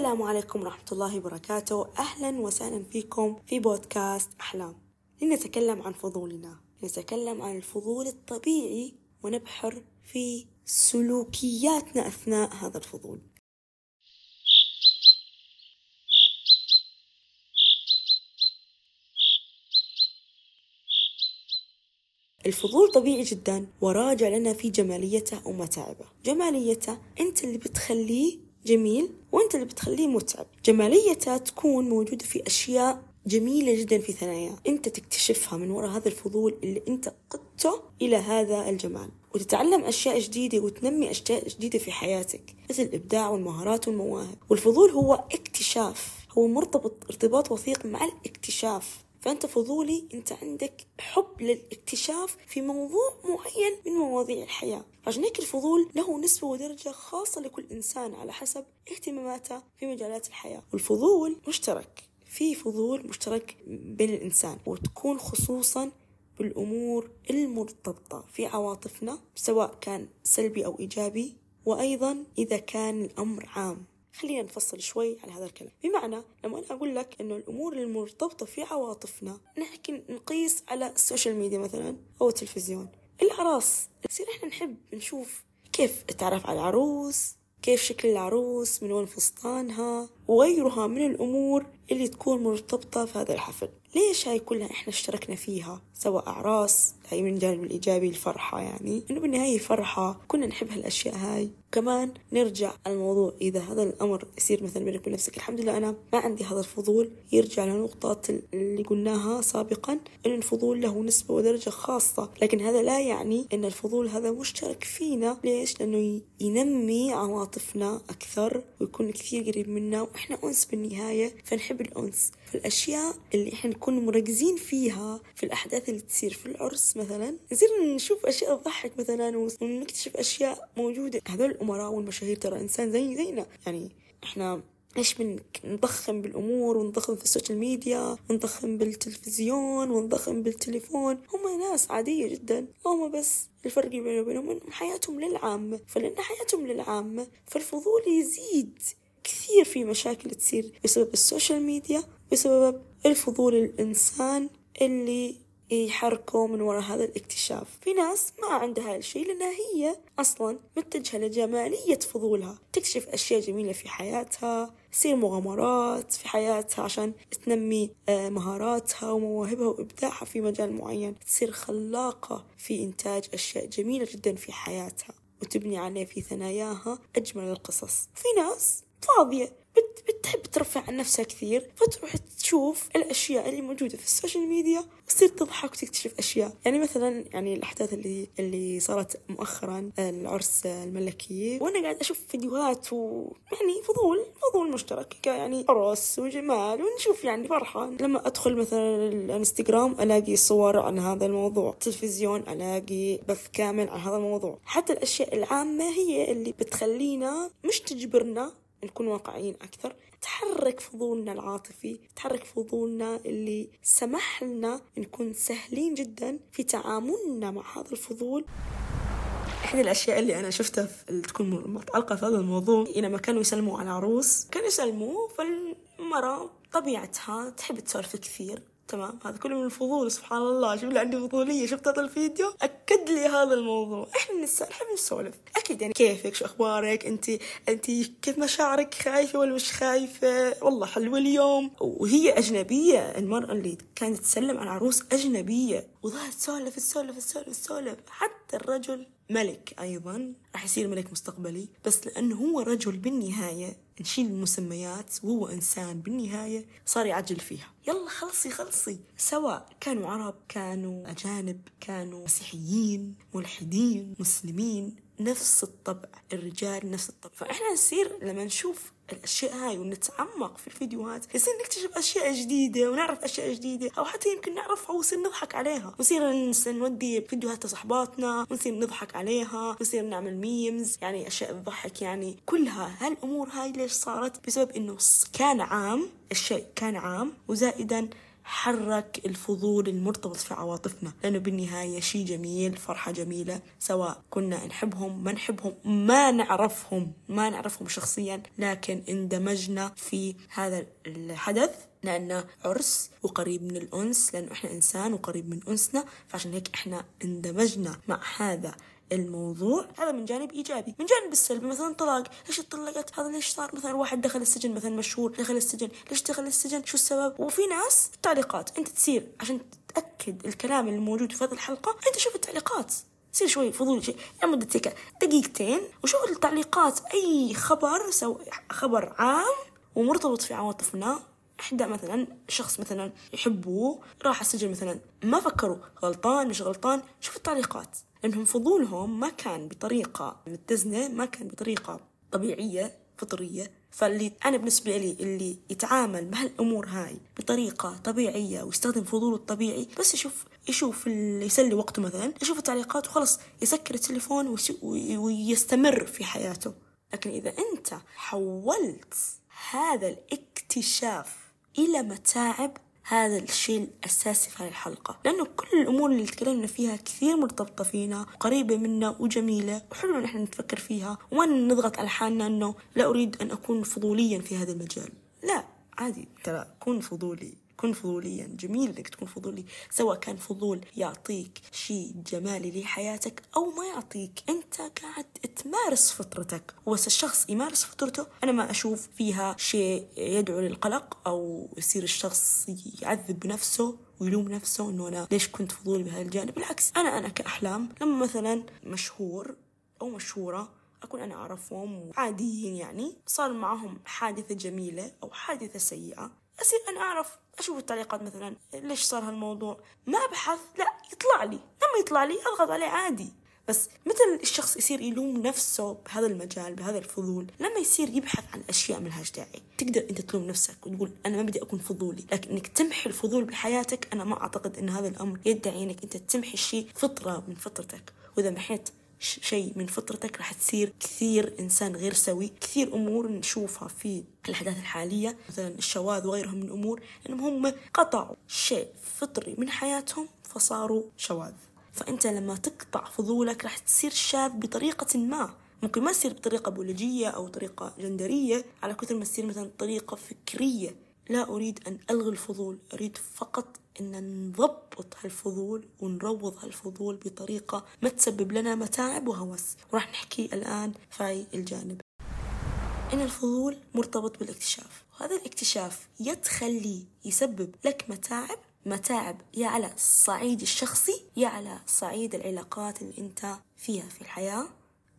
السلام عليكم ورحمة الله وبركاته. أهلا وسهلا فيكم في بودكاست أحلام. لنتكلم عن فضولنا. نتكلم عن الفضول الطبيعي ونبحر في سلوكياتنا أثناء هذا الفضول. الفضول طبيعي جدا وراجع لنا في جماليته ومتاعبه. جماليته أنت اللي بتخليه جميل وأنت اللي بتخليه متعب. جماليته تكون موجودة في أشياء جميلة جدا في ثناياه أنت تكتشفها من وراء هذا الفضول اللي أنت قدته إلى هذا الجمال. وتتعلم أشياء جديدة وتنمي أشياء جديدة في حياتك مثل الإبداع والمهارات والمواهب. والفضول هو اكتشاف. هو مرتبط ارتباط وثيق مع الاكتشاف. فأنت فضولي أنت عندك حب للاكتشاف في موضوع معين من مواضيع الحياة. عشان هيك الفضول له نسبة ودرجة خاصة لكل إنسان على حسب اهتماماته في مجالات الحياة. والفضول مشترك في فضول مشترك بين الإنسان وتكون خصوصا بالأمور المرتبطة في عواطفنا سواء كان سلبي أو إيجابي وأيضا إذا كان الأمر عام. خلينا نفصل شوي على هذا الكلام. بمعنى لما أنا أقول لك أنه الأمور المرتبطة في عواطفنا نحكي نقيس على ال social media مثلا أو التلفزيون. الأعراس يصير إحنا نحب نشوف كيف التعرف على العروس كيف شكل العروس من وين فستانها وغيرها من الأمور اللي تكون مرتبطة في هذا الحفل. ليش هاي كلها إحنا اشتركنا فيها؟ سواء أعراس هاي من الجانب الإيجابي الفرحة يعني. إنه بالنهاية فرحة كنا نحب هالأشياء هاي. كمان نرجع الموضوع إذا هذا الأمر يصير مثلا بينك وبين نفسك. الحمد لله أنا ما عندي هذا الفضول. يرجع لنقطة اللي قلناها سابقا إن الفضول له نسبة ودرجة خاصة. لكن هذا لا يعني إن الفضول هذا مشترك فينا. ليش؟ لأنه ينمي عواطفنا أكثر ويكون كثير قريب منا وإحنا أنس بالنهاية فنحب الأنس. فالأشياء اللي إحنا نكون مركزين فيها في الأحداث اللي تصير في العرس مثلا. نصير نشوف أشياء تضحك مثلا ونكتشف أشياء موجودة. هذول الأمراء والمشاهير ترى إنسان زي زينا. يعني إحنا إيش نضخم بالأمور ونضخم في ال social media ونضخم بالتلفزيون ونضخم بالتليفون. هم ناس عادية جدا. اللهم بس الفرق بينهم وبينهم حياتهم للعامة. فلأن حياتهم للعامة فالفضول يزيد كثير في مشاكل تصير بسبب ال social media بسبب الفضول الإنسان اللي يحركوا من وراء هذا الاكتشاف. في ناس ما عندها هالشيء لأنها هي أصلا متجهة لجمالية فضولها. تكتشف أشياء جميلة في حياتها تصير مغامرات في حياتها عشان تنمي آه، مهاراتها ومواهبها وإبداعها في مجال معين. تصير خلاقة في إنتاج أشياء جميلة جدا في حياتها وتبني عليه في ثناياها أجمل القصص. في ناس فاضية بتحب ترفع عن نفسها كثير فتروح تشوف الأشياء اللي موجودة في ال social media وتصير تضحك وتكتشف أشياء. يعني مثلا يعني الأحداث اللي اللي صارت مؤخرا العرس الملكي وأنا قاعد أشوف فيديوهات ويعني فضول فضول مشترك يعني عرس وجمال ونشوف يعني فرحة. لما أدخل مثلا الإنستغرام ألاقي صور عن هذا الموضوع التلفزيون ألاقي بث كامل عن هذا الموضوع. حتى الأشياء العامة هي اللي بتخلينا مش تجبرنا نكون واقعيين أكثر. تحرك فضولنا العاطفي تحرك فضولنا اللي سمح لنا نكون سهلين جدا في تعاملنا مع هذا الفضول. إحدى الأشياء اللي أنا شفتها اللي تكون متعلقة في هذا الموضوع لما كانوا يسلموا على عروس كانوا يسلموا فالمرأة طبيعتها تحب تسولف كثير. تمام. هذا كله من الفضول سبحان الله. شوف اللي عندي فضولية. شفت هذا الفيديو؟ أكد لي هذا الموضوع. إحنا نحب نسولف. أكيد يعني كيفك؟ شو أخبارك؟ انت أنت كيف مشاعرك؟ خايفة ولا مش خايفة؟ والله حلوة اليوم. وهي أجنبية. المرأة اللي كانت تسلم على عروس أجنبية. وظهرت تسولف تسولف تسولف تسولف. حتى الرجل ملك أيضا راح يصير ملك مستقبلي بس لأنه هو رجل بالنهاية. نشيل المسميات وهو إنسان بالنهاية صار يعجل فيها. يلا خلصي خلصي. سواء كانوا عرب كانوا أجانب كانوا مسيحيين ملحدين مسلمين. نفس الطبع الرجال نفس الطبع. فإحنا نصير لما نشوف الأشياء هاي ونتعمق في الفيديوهات يصير نكتشف أشياء جديدة ونعرف أشياء جديدة أو حتى يمكن نعرفها ونصير نضحك عليها. ونصير نودي فيديوهات لصحباتنا ونصير نضحك عليها ونصير نعمل ميمز يعني أشياء تضحك. يعني كلها هالأمور هاي ليش صارت؟ بسبب إنه كان عام الشيء كان عام وزائدا حرك الفضول المرتبط في عواطفنا لأنه بالنهاية شيء جميل فرحة جميلة سواء كنا نحبهم ما نحبهم ما نعرفهم ما نعرفهم شخصيا لكن اندمجنا في هذا الحدث لأنه عرس وقريب من الأنس لأنه إحنا إنسان وقريب من أنسنا فعشان هيك إحنا اندمجنا مع هذا الموضوع هذا من جانب إيجابي. من جانب السلبي مثلا طلاق ليش اتطلقت؟ هذا ليش صار؟ مثلا واحد دخل السجن مثلا مشهور دخل السجن ليش دخل السجن؟ شو السبب؟ وفي ناس التعليقات أنت تصير عشان تاكد الكلام الموجود في هذه الحلقة أنت شوف التعليقات. يصير شوي فضول شيء يعني مدة دقيقتين وشوف التعليقات. أي خبر سو خبر عام ومرتبط في عواطفنا. إحدى مثلا شخص مثلا يحبوه راح السجن مثلا ما فكروا غلطان مش غلطان شوف التعليقات. لأنهم فضولهم ما كان بطريقة متزنة ما كان بطريقة طبيعية فطرية. فاللي أنا بالنسبة لي اللي يتعامل بهالأمور هاي بطريقة طبيعية ويستخدم فضوله الطبيعي بس يشوف يشوف اللي يسلي وقته مثلا يشوف التعليقات وخلص يسكر التليفون ويستمر في حياته. لكن إذا أنت حولت هذا الاكتشاف إلى متاعب هذا الشيء الأساسي في هذه الحلقة. لأنه كل الأمور اللي تكلمنا فيها كثير مرتبطة فينا قريبة منا وجميلة وحلو إن إحنا نتفكر فيها وما نضغط على حالنا أنه لا أريد أن أكون فضوليا في هذا المجال. لا عادي ترى كون فضولي. كن فضوليا. جميل إنك تكون فضولي سواء كان فضول يعطيك شيء جمالي لحياتك أو ما يعطيك. أنت قاعد تمارس فطرتك وبس الشخص يمارس فطرته أنا ما أشوف فيها شيء يدعو للقلق أو يصير الشخص يعذب بنفسه ويلوم نفسه إنه أنا ليش كنت فضولي بهذا الجانب. بالعكس أنا أنا كأحلام لما مثلا مشهور أو مشهورة أكون أنا أعرفهم عاديين يعني صار معهم حادثة جميلة أو حادثة سيئة أصير أنا أعرف أشوف التعليقات مثلا ليش صار هالموضوع؟ ما أبحث لا يطلع لي. لما يطلع لي أضغط عليه عادي. بس مثل الشخص يصير يلوم نفسه بهذا المجال بهذا الفضول. لما يصير يبحث عن أشياء ملهاش داعي تقدر أنت تلوم نفسك وتقول أنا ما بدي أكون فضولي. لكن إنك تمحي الفضول بحياتك أنا ما أعتقد أن هذا الأمر يدعي إنك أنت تمحي شيء فطرة من فطرتك. وإذا محيت شيء من فطرتك راح تصير كثير إنسان غير سوي. كثير أمور نشوفها في الأحداث الحالية مثلا الشواذ وغيرهم من الأمور أنهم هم قطعوا شيء فطري من حياتهم فصاروا شواذ. فأنت لما تقطع فضولك راح تصير شاذ بطريقة ما. ممكن ما تصير بطريقة بيولوجية أو طريقة جندرية. على كثر ما تصير مثلا طريقة فكرية لا أريد أن ألغي الفضول أريد فقط أن نضبط هالفضول ونروض هالفضول بطريقة ما تسبب لنا متاعب وهوس. وراح نحكي الآن في الجانب. إن الفضول مرتبط بالاكتشاف. وهذا الاكتشاف يتخلي يسبب لك متاعب. متاعب يا على الصعيد الشخصي يا على صعيد العلاقات اللي أنت فيها في الحياة.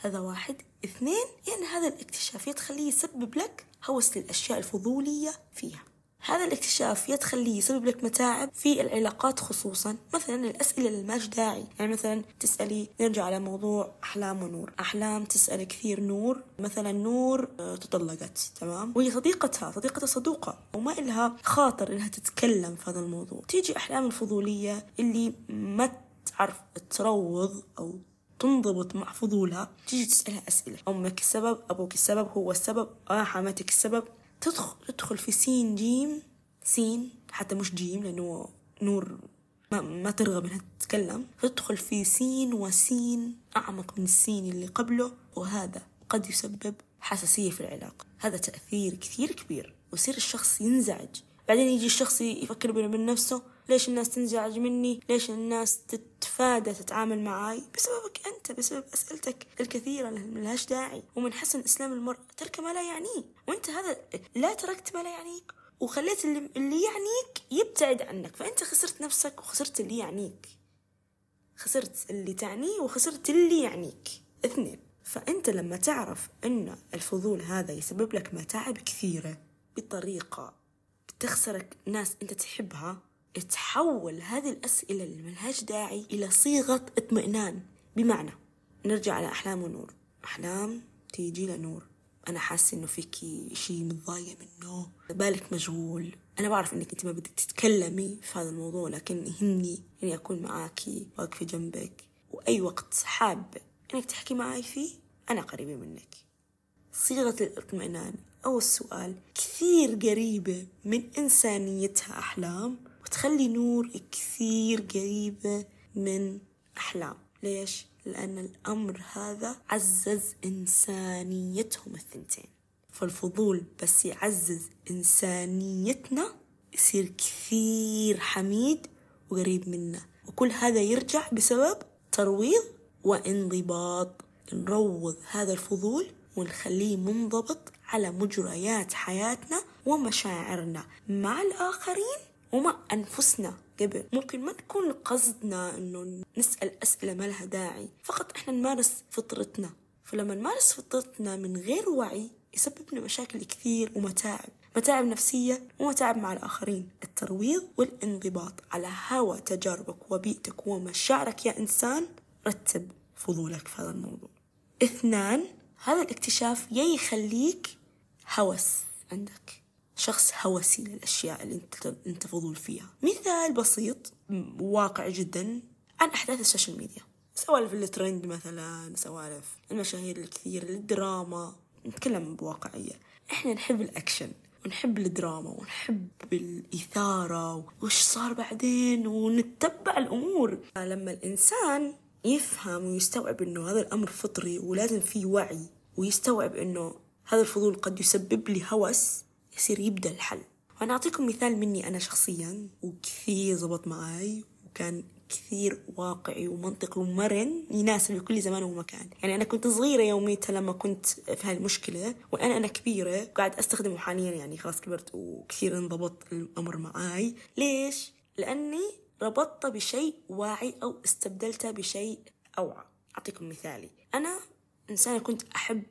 هذا واحد. اثنين يعني هذا الاكتشاف يتخليه يسبب لك هوس للأشياء الفضولية فيها. هذا الاكتشاف يتخليه يسبب لك متاعب في العلاقات خصوصا مثلا الأسئلة اللي ماش داعي. يعني مثلا تسألي نرجع على موضوع أحلام ونور. أحلام تسأل كثير نور مثلا نور آه، تطلقت تمام؟ وهي صديقتها صديقتها صدوقة وما إلها خاطر إنها تتكلم في هذا الموضوع. تيجي أحلام الفضولية اللي ما تعرف تروض أو تنضبط مع فضولها تيجي تسألها أسئلة. أمك السبب أبوك السبب هو السبب آه حماتك السبب. تدخل تدخل في سين جيم سين حتى مش جيم لأنه نور ما, ما ترغب إنها تتكلم. تدخل في سين وسين أعمق من السين اللي قبله وهذا قد يسبب حساسية في العلاقة. هذا تأثير كثير كبير ويصير الشخص ينزعج. بعدين يجي الشخص يفكر بينه وبين نفسه ليش الناس تنزعج مني؟ ليش الناس تتفادى تتعامل معاي؟ بسببك أنت بسبب أسئلتك الكثيرة ملهاش داعي. ومن حسن إسلام المرء ترك ما لا يعنيه وأنت هذا لا تركت ما لا يعنيك. وخليت اللي, اللي يعنيك يبتعد عنك. فأنت خسرت نفسك وخسرت اللي يعنيك. خسرت اللي تعنيه وخسرت اللي يعنيك. اثنين فأنت لما تعرف أن الفضول هذا يسبب لك متاعب كثيرة بطريقة بتخسرك ناس أنت تحبها تحول هذه الأسئلة اللي ملهاش داعي إلى صيغة اطمئنان. بمعنى نرجع على أحلام ونور. أحلام تيجي لنور أنا حاسة إنه فيكي شي متضايقة منه. بالك مشغول. أنا بعرف إنك أنت ما بدك تتكلمي في هذا الموضوع لكن يهمني إني أكون معاكي واقفة جنبك. وأي وقت حابة إنك تحكي معي فيه أنا قريبة منك. صيغة الاطمئنان أو السؤال كثير قريبة من إنسانيتها أحلام. تخلي نور كثير قريبة من أحلام. ليش؟ لأن الأمر هذا عزز إنسانيتهم الثنتين. فالفضول بس يعزز إنسانيتنا يصير كثير حميد وقريب منا. وكل هذا يرجع بسبب ترويض وانضباط. نروض هذا الفضول ونخليه منضبط على مجريات حياتنا ومشاعرنا مع الآخرين ومع أنفسنا قبل. ممكن ما نكون قصدنا إنه نسأل أسئلة ما لها داعي. فقط إحنا نمارس فطرتنا. فلما نمارس فطرتنا من غير وعي يسبب لنا مشاكل كثير ومتاعب. متاعب نفسية ومتاعب مع الآخرين. الترويض والانضباط على هوى تجاربك وبيئتك ومشاعرك يا إنسان رتب فضولك في هذا الموضوع. اثنان هذا الاكتشاف يخليك هوس عندك. شخص هوسي للأشياء اللي أنت, أنت فضول فيها. مثال بسيط واقعي جدا عن أحداث ال social media. سوالف الترند مثلا سوالف المشاهير الكثير الدراما. نتكلم بواقعية. إحنا نحب الأكشن ونحب الدراما ونحب الإثارة وش صار بعدين ونتبع الأمور. لما الإنسان يفهم ويستوعب إنه هذا الأمر فطري ولازم فيه وعي ويستوعب إنه هذا الفضول قد يسبب لي هوس يصير يبدأ الحل. وأنا أعطيكم مثال مني أنا شخصيا وكثير زبط معي وكان كثير واقعي ومنطقي ومرن يناسب لكل زمان ومكان. يعني أنا كنت صغيرة يوميتها لما كنت في هالمشكلة وأنا أنا كبيرة قاعد أستخدمه حاليا يعني خلاص كبرت وكثير انضبط الأمر معاي. ليش؟ لأني ربطته بشيء واعي أو استبدلته بشيء أوعى. أعطيكم مثالي. أنا إنسانة كنت أحب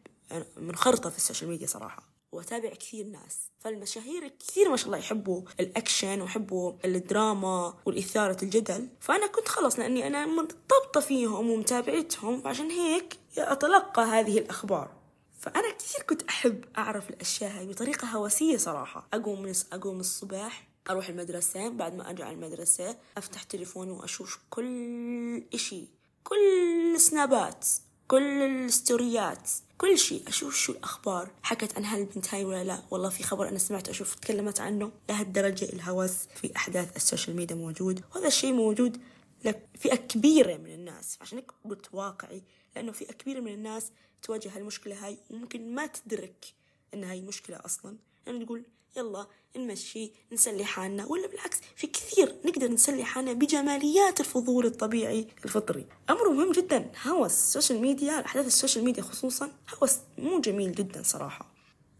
منخرطة في ال social media صراحة. واتابع كثير ناس. فالمشاهير كثير ما شاء الله يحبوا الأكشن ويحبوا الدراما والإثارة الجدل. فأنا كنت خلص لأني أنا مرتبطه فيهم ومتابعتهم عشان هيك أتلقى هذه الأخبار. فأنا كثير كنت أحب أعرف الأشياء هاي بطريقة هوسية صراحة. أقوم من أقوم الصباح أروح المدرسة بعد ما أرجع المدرسة أفتح تليفوني وأشوف كل إشي كل سنابات كل ال story ات كل شيء. أشوف شو الأخبار. حكت عن هالبنت هاي ولا لا؟ والله في خبر أنا سمعت أشوف تكلمت عنه. لهالدرجة الهوس في أحداث ال social media موجود. وهذا الشيء موجود لك فئة كبيرة من الناس. عشان هيك قلت واقعي لأنه فئة كبيرة من الناس تواجه هالمشكلة هاي. وممكن ما تدرك إن هاي مشكلة أصلا. يعني تقول يلا نمشي نسلي حالنا. ولا بالعكس في كثير نقدر نسلي حالنا بجماليات الفضول الطبيعي الفطري. أمر مهم جدا. هوس ال social media أحداث ال social media خصوصا هوس مو جميل جدا صراحة.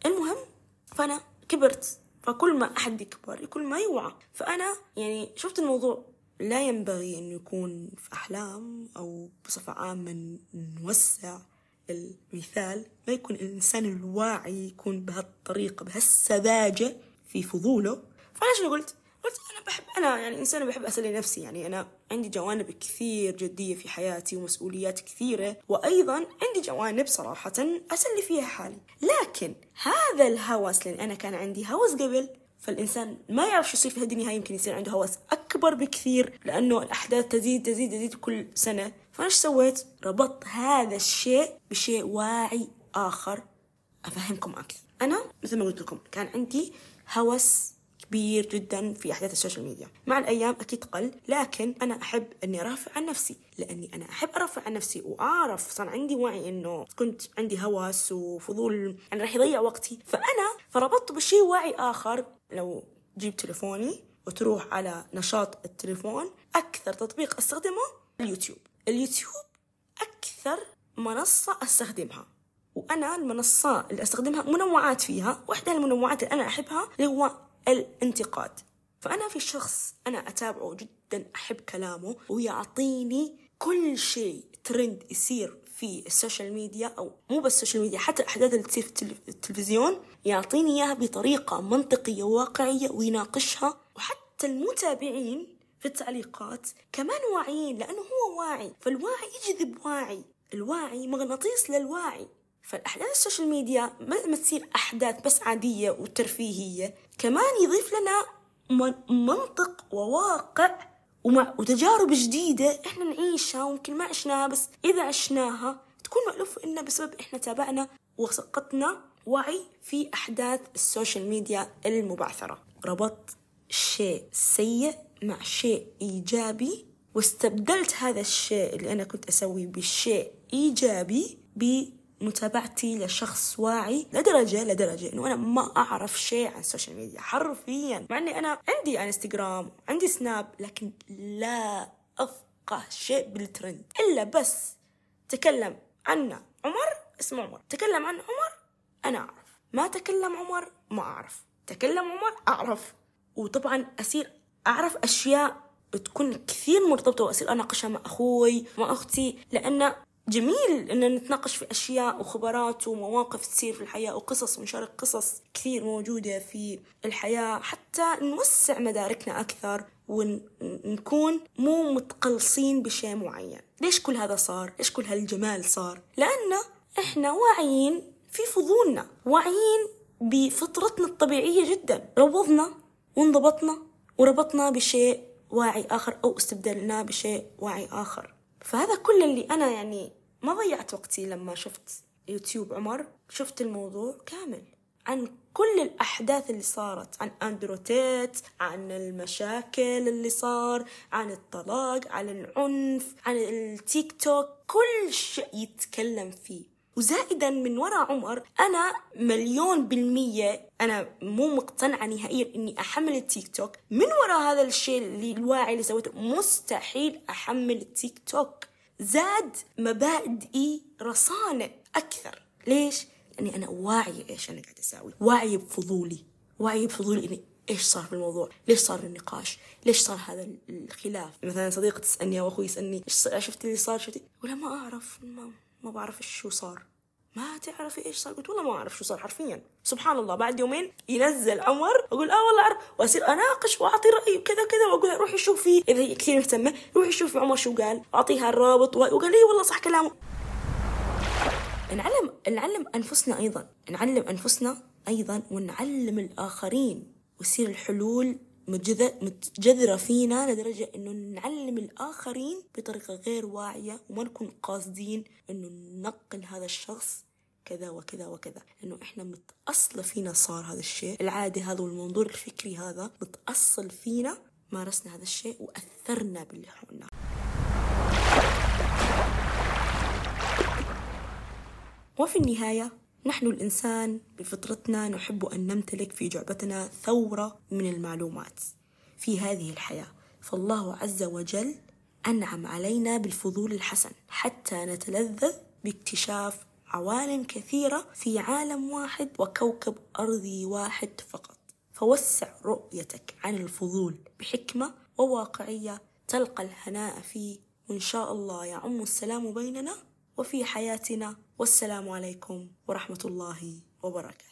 المهم فأنا كبرت فكل ما أحد يكبر كل ما يوعى. فأنا يعني شفت الموضوع لا ينبغي أنه يكون في أحلام أو بصفة عامة نوسع. المثال ما يكون الإنسان الواعي يكون بهالطريقة بهالسذاجة في فضوله. فأنا شنو قلت؟ قلت أنا بحب أنا يعني إنسان بحب أسلي نفسي يعني أنا عندي جوانب كثير جدية في حياتي ومسؤوليات كثيرة وأيضا عندي جوانب صراحة أسلي فيها حالي. لكن هذا الهوس لأن أنا كان عندي هوس قبل فالإنسان ما يعرف شو يصير في الدنيا هاي يمكن يصير عنده هوس أكبر بكثير لأنه الأحداث تزيد تزيد تزيد كل سنة. فأنا إيش سويت؟ ربطت هذا الشيء بشيء واعي آخر. أفهمكم أكثر أنا مثل ما قلت لكم كان عندي هوس كبير جدا في أحداث السوشيال ميديا. مع الأيام أكيد قل لكن أنا أحب أني ارفع عن نفسي لأني أنا أحب ارفع عن نفسي وأعرف صار عندي وعي إنه كنت عندي هوس وفضول أنا راح يضيع وقتي. فأنا فربطت بشيء واعي آخر. لو جيب تليفوني وتروح على نشاط التليفون أكثر تطبيق أستخدمه اليوتيوب. اليوتيوب أكثر منصة أستخدمها. وأنا المنصات اللي أستخدمها منوعات فيها واحدة المنوعات اللي أنا أحبها اللي هو الانتقاد. فأنا في شخص أنا أتابعه جدا أحب كلامه ويعطيني كل شيء ترند يصير في السوشيال ميديا أو مو بس السوشيال ميديا حتى الأحداث اللي تصير في التلفزيون يعطيني إياها بطريقة منطقية وواقعيه ويناقشها. وحتى المتابعين في التعليقات كمان واعيين لأنه هو واعي. فالواعي يجذب واعي. الواعي مغناطيس للواعي. فالأحداث السوشيال ميديا ما تصير أحداث بس عادية وترفيهية. كمان يضيف لنا منطق وواقع ومع وتجارب جديدة إحنا نعيشها ويمكن ما عشناها بس إذا عشناها تكون مألوفة إنا بسبب إحنا تابعنا وسقطنا وعي في أحداث السوشيال ميديا المبعثرة. ربط شيء سيء مع شيء إيجابي واستبدلت هذا الشيء اللي أنا كنت أسويه بشيء إيجابي بمتابعتي لشخص واعي لدرجة لدرجة إنه أنا ما أعرف شيء عن السوشيال ميديا حرفيا. مع إني أنا عندي انستغرام عندي سناب لكن لا أفقه شيء بالترند إلا بس تكلم عنه عمر اسمه عمر. تكلم عن عمر أنا أعرف. ما تكلم عمر ما أعرف. تكلم عمر أعرف. وطبعا أصير أعرف أشياء بتكون كثير مرتبطة وأصير أناقشها مع أخوي مع أختي لأن جميل إن نتناقش في أشياء وخبرات ومواقف تصير في الحياة وقصص ونشارك قصص كثير موجودة في الحياة حتى نوسع مداركنا أكثر ونكون مو متقلصين بشيء معين ليش كل هذا صار؟ ليش كل هالجمال صار؟ لأن إحنا واعيين في فضولنا واعيين بفطرتنا الطبيعية جدا روضنا وانضبطنا وربطنا بشيء واعي آخر أو استبدلناه بشيء واعي آخر. فهذا كل اللي أنا يعني ما ضيعت وقتي لما شفت يوتيوب عمر. شفت الموضوع كامل عن كل الأحداث اللي صارت عن أندروتيت عن المشاكل اللي صار عن الطلاق عن العنف عن التيك توك. كل شيء يتكلم فيه. وزائدا من وراء عمر أنا مليون بالمية أنا مو مقتنعة نهائيا إني أحمل التيك توك من وراء هذا الشيء اللي الواعي اللي سويته مستحيل أحمل التيك توك زاد مبادئي رصانة أكثر ليش؟ لأني أنا واعية إيش أنا قاعدة أسوي واعية بفضولي واعية بفضولي إني إيش صار في الموضوع؟ ليش صار النقاش؟ ليش صار هذا الخلاف؟ مثلا صديقة تسألني أو أخوي يسألني إيش شفت اللي صار شفتي؟ ولا ما أعرف ما ما بعرف شو صار. ما تعرفي إيش صار؟ قلت والله ما أعرف شو صار حرفيا. سبحان الله بعد يومين ينزل عمر أقول آه والله اعرف وأصير أناقش وأعطي رايي وكذا كذا وأقول روحي شوفي. إذا هي كثير مهتمة روحي شوفي عمر شو قال أعطيها الرابط وقال لي والله صح كلامه. نعلم نعلم أنفسنا أيضا نعلم أنفسنا أيضا ونعلم الآخرين. ويصير الحلول متجذرة فينا لدرجة إنه نعلم الآخرين بطريقة غير واعية وما نكون قاصدين إنه ننقل هذا الشخص كذا وكذا وكذا. إنه إحنا متأصل فينا صار هذا الشيء. العادي هذا والمنظور الفكري هذا متأصل فينا مارسنا هذا الشيء وأثرنا باللي حولنا وفي النهاية نحن الإنسان بفطرتنا نحب أن نمتلك في جعبتنا ثورة من المعلومات في هذه الحياة. فالله عز وجل أنعم علينا بالفضول الحسن حتى نتلذذ باكتشاف عوالم كثيرة في عالم واحد وكوكب أرضي واحد فقط. فوسع رؤيتك عن الفضول بحكمة وواقعية تلقى الهناء فيه. وإن شاء الله يعم السلام بيننا وفي حياتنا. والسلام عليكم ورحمة الله وبركاته.